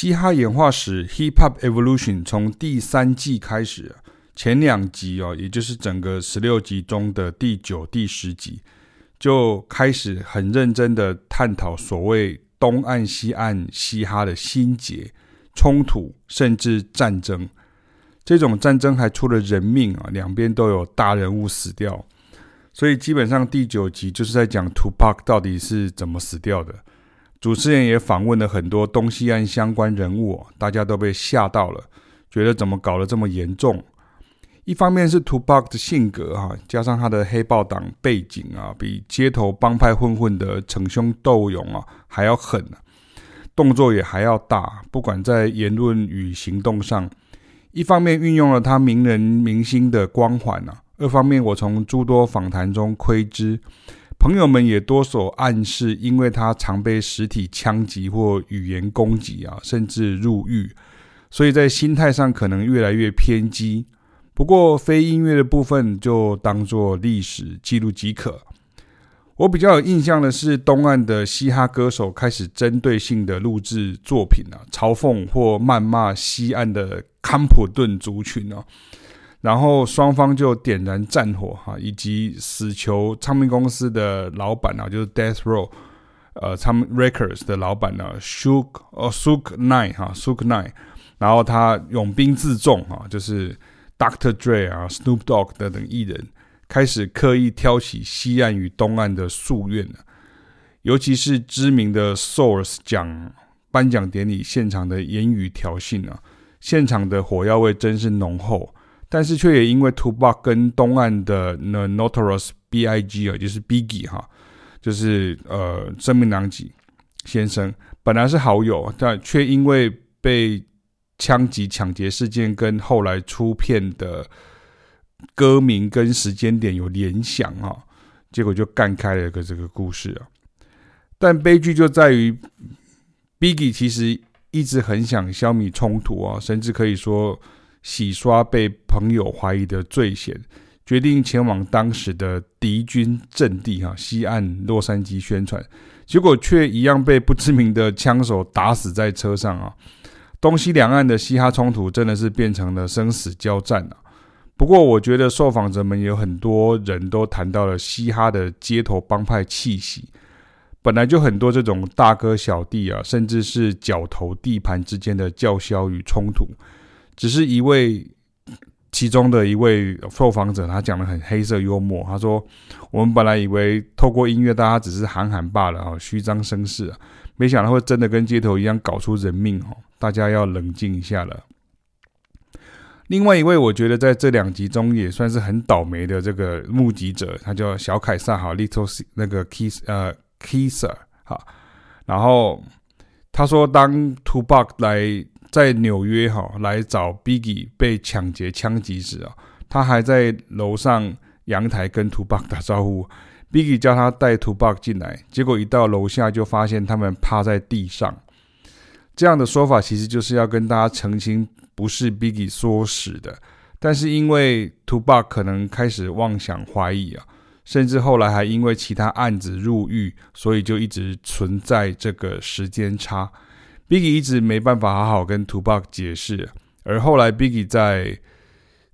嘻哈演化史 （Hip Hop Evolution） 从第三季开始，前两集哦，也就是整个十六集中的第九、第十集，就开始很认真的探讨所谓东岸、西岸嘻哈的心结、冲突，甚至战争。这种战争还出了人命啊，两边都有大人物死掉。所以基本上第九集就是在讲 Tupac 到底是怎么死掉的。主持人也访问了很多东西岸相关人物，大家都被吓到了，觉得怎么搞得这么严重？一方面是 Tupac 的性格哈，加上他的黑豹党背景啊，比街头帮派混混的逞凶斗勇啊还要狠，动作也还要大，不管在言论与行动上。一方面运用了他名人明星的光环啊，二方面我从诸多访谈中窥知。朋友们也多所暗示，因为他常被实体枪击或语言攻击啊，甚至入狱，所以在心态上可能越来越偏激。不过非音乐的部分就当做历史记录即可。我比较有印象的是，东岸的嘻哈歌手开始针对性的录制作品啊，嘲讽或谩骂西岸的康普顿族群啊。然后双方就点燃战火哈，以及死囚唱片公司的老板啊，就是 Death Row，呃，唱片 Records 的老板呢，Suge 哦 Suge Knight 哈 Suge Knight，然后他拥兵自重哈，就是 Dr. Dre 啊，Snoop Dogg 等等艺人开始刻意挑起西岸与东岸的宿怨，尤其是知名的 Source 奖颁奖典礼现场的言语挑衅啊，现场的火药味真是浓厚。但是却也因为 Tupac 跟东岸的那 Notorious B.I.G. 啊，就是 Biggie 哈，就是呃声名狼藉先生，本来是好友，但却因为被枪击抢劫事件跟后来出片的歌名跟时间点有联想啊，结果就干开了个这个故事啊。但悲剧就在于 Biggie 其实一直很想消弭冲突啊，甚至可以说。洗刷被朋友怀疑的罪嫌，决定前往当时的敌军阵地哈西岸洛杉矶宣传，结果却一样被不知名的枪手打死在车上啊！东西两岸的嘻哈冲突真的是变成了生死交战啊！不过，我觉得受访者们有很多人都谈到了嘻哈的街头帮派气息，本来就很多这种大哥小弟啊，甚至是角头地盘之间的叫嚣与冲突。只是一位其中的一位受访者，他讲的很黑色幽默。他说：“我们本来以为透过音乐，大家只是喊喊罢了啊，虚张声势啊，没想到会真的跟街头一样搞出人命哦。大家要冷静一下了。”另外一位，我觉得在这两集中也算是很倒霉的这个目击者，他叫小凯撒哈，Little 那个 Kiss 呃 Kisser 哈。然后他说，当 Tupac 来。在纽约哈来找 Biggie 被抢劫枪击时啊，他还在楼上阳台跟 Tupac 打招呼。Biggie 叫他带 Tupac 进来，结果一到楼下就发现他们趴在地上。这样的说法其实就是要跟大家澄清，不是 Biggie 唆使的。但是因为 Tupac 可能开始妄想怀疑啊，甚至后来还因为其他案子入狱，所以就一直存在这个时间差。Biggie 一直没办法好好跟 Tupac 解释，而后来 Biggie 在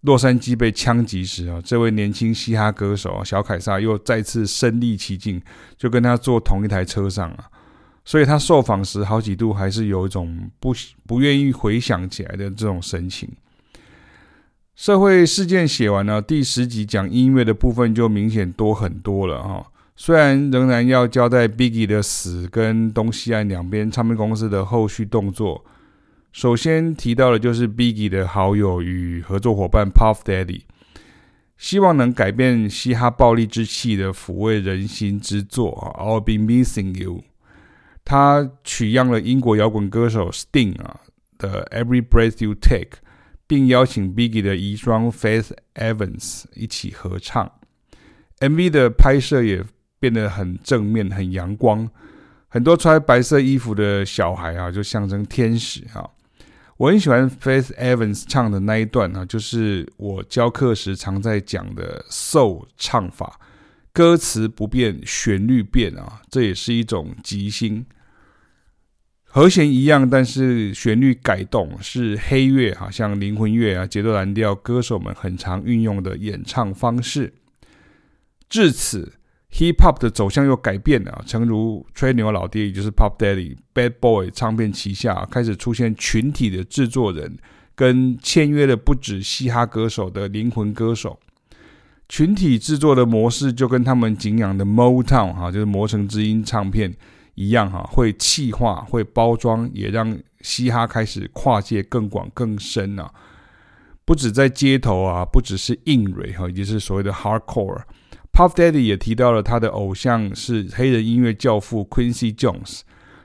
洛杉矶被枪击时啊，这位年轻嘻哈歌手啊小凯撒又再次身历其境，就跟他坐同一台车上啊，所以他受访时好几度还是有一种不不愿意回想起来的这种神情。社会事件写完了，第十集讲音乐的部分就明显多很多了哈。虽然仍然要交代 Biggie 的死跟东西岸两边唱片公司的后续动作，首先提到的就是 Biggie 的好友与合作伙伴 Puff Daddy，希望能改变嘻哈暴力之气的抚慰人心之作啊，I'll be missing you。他取样了英国摇滚歌手 Sting 啊的 Every Breath You Take，并邀请 Biggie 的遗孀 Faith Evans 一起合唱。MV 的拍摄也。变得很正面、很阳光，很多穿白色衣服的小孩啊，就象征天使啊。我很喜欢 Faith Evans 唱的那一段啊，就是我教课时常在讲的 Soul 唱法，歌词不变，旋律变啊，这也是一种即兴。和弦一样，但是旋律改动，是黑乐哈，像灵魂乐啊、节奏蓝调歌手们很常运用的演唱方式。至此，Hip Hop 的走向又改变了，诚如吹牛老爹，也就是 Pop Daddy、Bad Boy 唱片旗下开始出现群体的制作人，跟签约的不止嘻哈歌手的灵魂歌手。群体制作的模式就跟他们敬仰的 Motown 哈，就是魔城之音唱片。一样哈，会气化，会包装，也让嘻哈开始跨界更广更深啊！不止在街头啊，不只是硬蕊哈，也就是所谓的 hardcore。Puff Daddy 也提到了他的偶像是黑人音乐教父 Quincy Jones，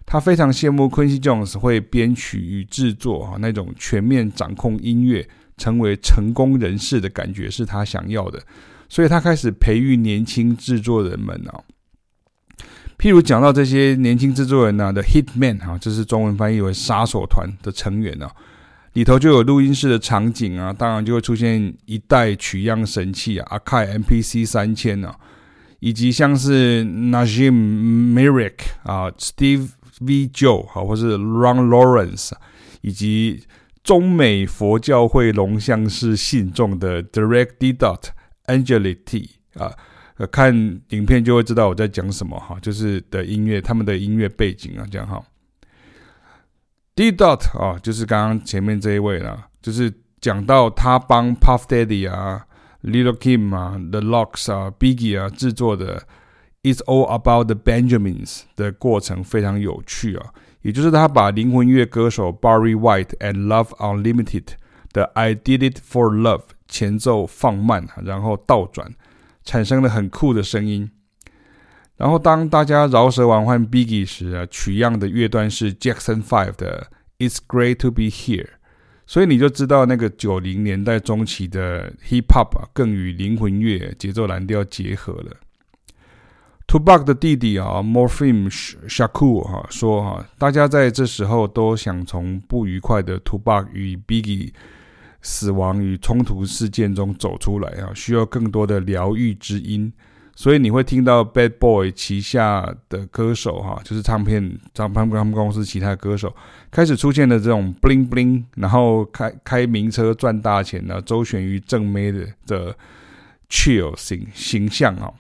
他非常羡慕 Quincy Jones 会编曲与制作哈，那种全面掌控音乐，成为成功人士的感觉是他想要的，所以他开始培育年轻制作人们啊。譬如讲到这些年轻制作人呢、的 Hitman 哈，这是中文翻译为杀手团的成员呢、啊，里头就有录音室的场景啊，当然就会出现一代取样神器啊，Akai MPC 三千啊，以及像是 Najim Myrick 啊，Steve V Joe 好，或是 Ron Lawrence，以及中美佛教会龙象式信众的 Direct D Dot Angelity 啊。看影片就会知道我在讲什么哈，就是的音乐，他们的音乐背景啊，这样哈。D Dot 啊，就是刚刚前面这一位啦，就是讲到他帮 Puff Daddy 啊、Little Kim 啊、The LOX 啊、Biggie 啊制作的 It's All About the Benjamins 的过程非常有趣啊，也就是他把灵魂乐歌手 Barry White and Love Unlimited 的 I Did It For Love 前奏放慢，然后倒转。产生了很酷的声音，然后当大家饶舌玩换 Biggie 时啊，取样的乐段是 Jackson Five 的 It's Great to Be Here，所以你就知道那个九零年代中期的 Hip Hop 啊，更与灵魂乐节奏蓝调结合了。Tupac 的弟弟啊，Morpheme Shakur 哈说哈，大家在这时候都想从不愉快的 Tupac 与 Biggie。死亡与冲突事件中走出来啊，需要更多的疗愈之音，所以你会听到 Bad Boy 旗下的歌手哈，就是唱片唱片他们公司其他歌手开始出现了这种 bling bling，然后开开名车赚大钱呢周旋于正妹的的 chill 形形象啊。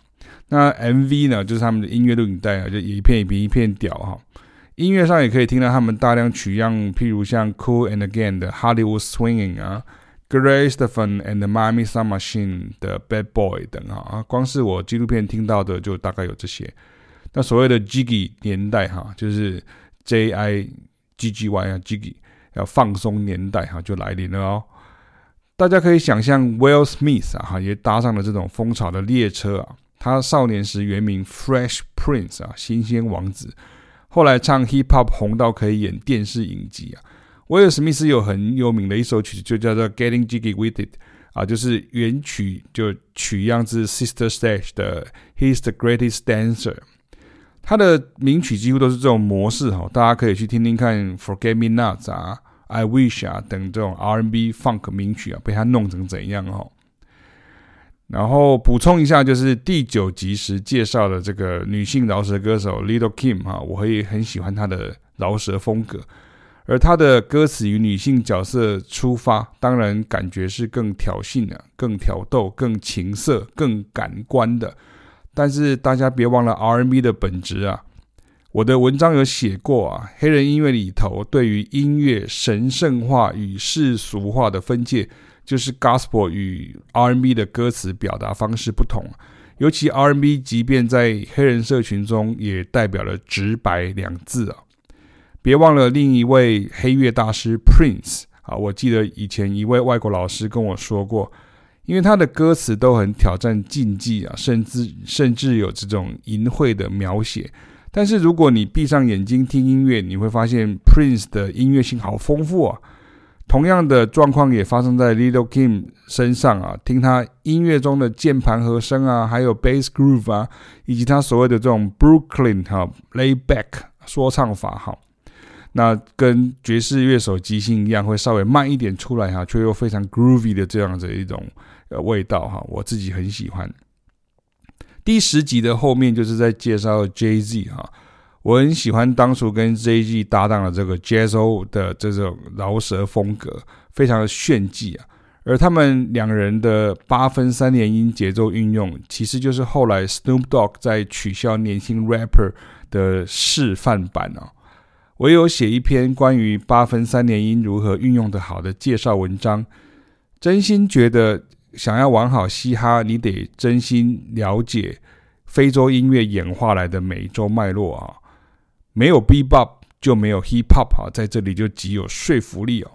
那 MV 呢，就是他们的音乐录影带啊，就一片一片一片屌哈。音乐上也可以听到他们大量取样，譬如像 Cool and Again 的 Hollywood Swinging 啊 Gray s t e p h e n and Miami Sun Machine 的 Bad Boy 等哈啊，光是我纪录片听到的就大概有这些。那所谓的 Jiggy 年代哈，就是 J I G G Y 啊，Jiggy 要放松年代哈，就来临了哦。大家可以想象，Will Smith 啊哈也搭上了这种风潮的列车啊。他少年时原名 Fresh Prince 啊，新鲜王子，后来唱 Hip Hop 红到可以演电视影集啊。威尔史密斯有很有名的一首曲子就叫做 Getting Jiggy with It 啊，就是原曲就取样自 Sister Stash 的 He's the Greatest Dancer，他的名曲几乎都是这种模式哈，大家可以去听听看 Forget Me Not 啊，I Wish 啊等这种 R&B Funk 名曲啊，被他弄成怎样哦。然后补充一下，就是第九集时介绍的这个女性饶舌歌手 Little Kim 哈，我会很喜欢她的饶舌风格，而他的歌词与女性角色出发，当然感觉是更挑衅的、更挑逗、更情色、更感官的。但是大家别忘了 R&B 的本质啊！我的文章有写过啊，黑人音乐里头对于音乐神圣化与世俗化的分界。就是 Gospel 与 R&B 的歌词表达方式不同，尤其 R&B，即便在黑人社群中，也代表了直白两字啊。别忘了另一位黑乐大师 Prince 啊，我记得以前一位外国老师跟我说过，因为他的歌词都很挑战禁忌啊，甚至甚至有这种淫秽的描写。但是如果你闭上眼睛听音乐，你会发现 Prince 的音乐性好丰富啊。同样的状况也发生在 Little Kim 身上啊，听他音乐中的键盘和声啊，还有 Bass Groove 啊，以及他所谓的这种 Brooklyn 哈 Layback 说唱法哈，那跟爵士乐手即兴一样，会稍微慢一点出来哈，却又非常 Groovy 的这样子一种呃味道哈，我自己很喜欢。第十集的后面就是在介绍 Jay Z 哈。我很喜欢当初跟 Jay Z 搭档的这个 Jazz O 的这种饶舌风格，非常的炫技啊。而他们两人的八分三连音节奏运用，其实就是后来 Snoop Dogg 在取消年轻 rapper 的示范版啊。我有写一篇关于八分三连音如何运用的好的介绍文章，真心觉得想要玩好嘻哈，你得真心了解非洲音乐演化来的美洲脉络啊。没有 Bebop 就没有 Hip Hop 哈，在这里就极有说服力哦。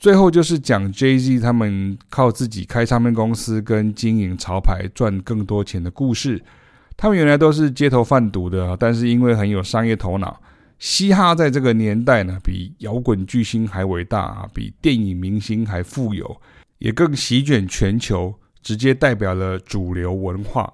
最后就是讲 Jay-Z 他们靠自己开唱片公司跟经营潮牌赚更多钱的故事。他们原来都是街头贩毒的，但是因为很有商业头脑，嘻哈在这个年代呢，比摇滚巨星还伟大啊，比电影明星还富有，也更席卷全球，直接代表了主流文化。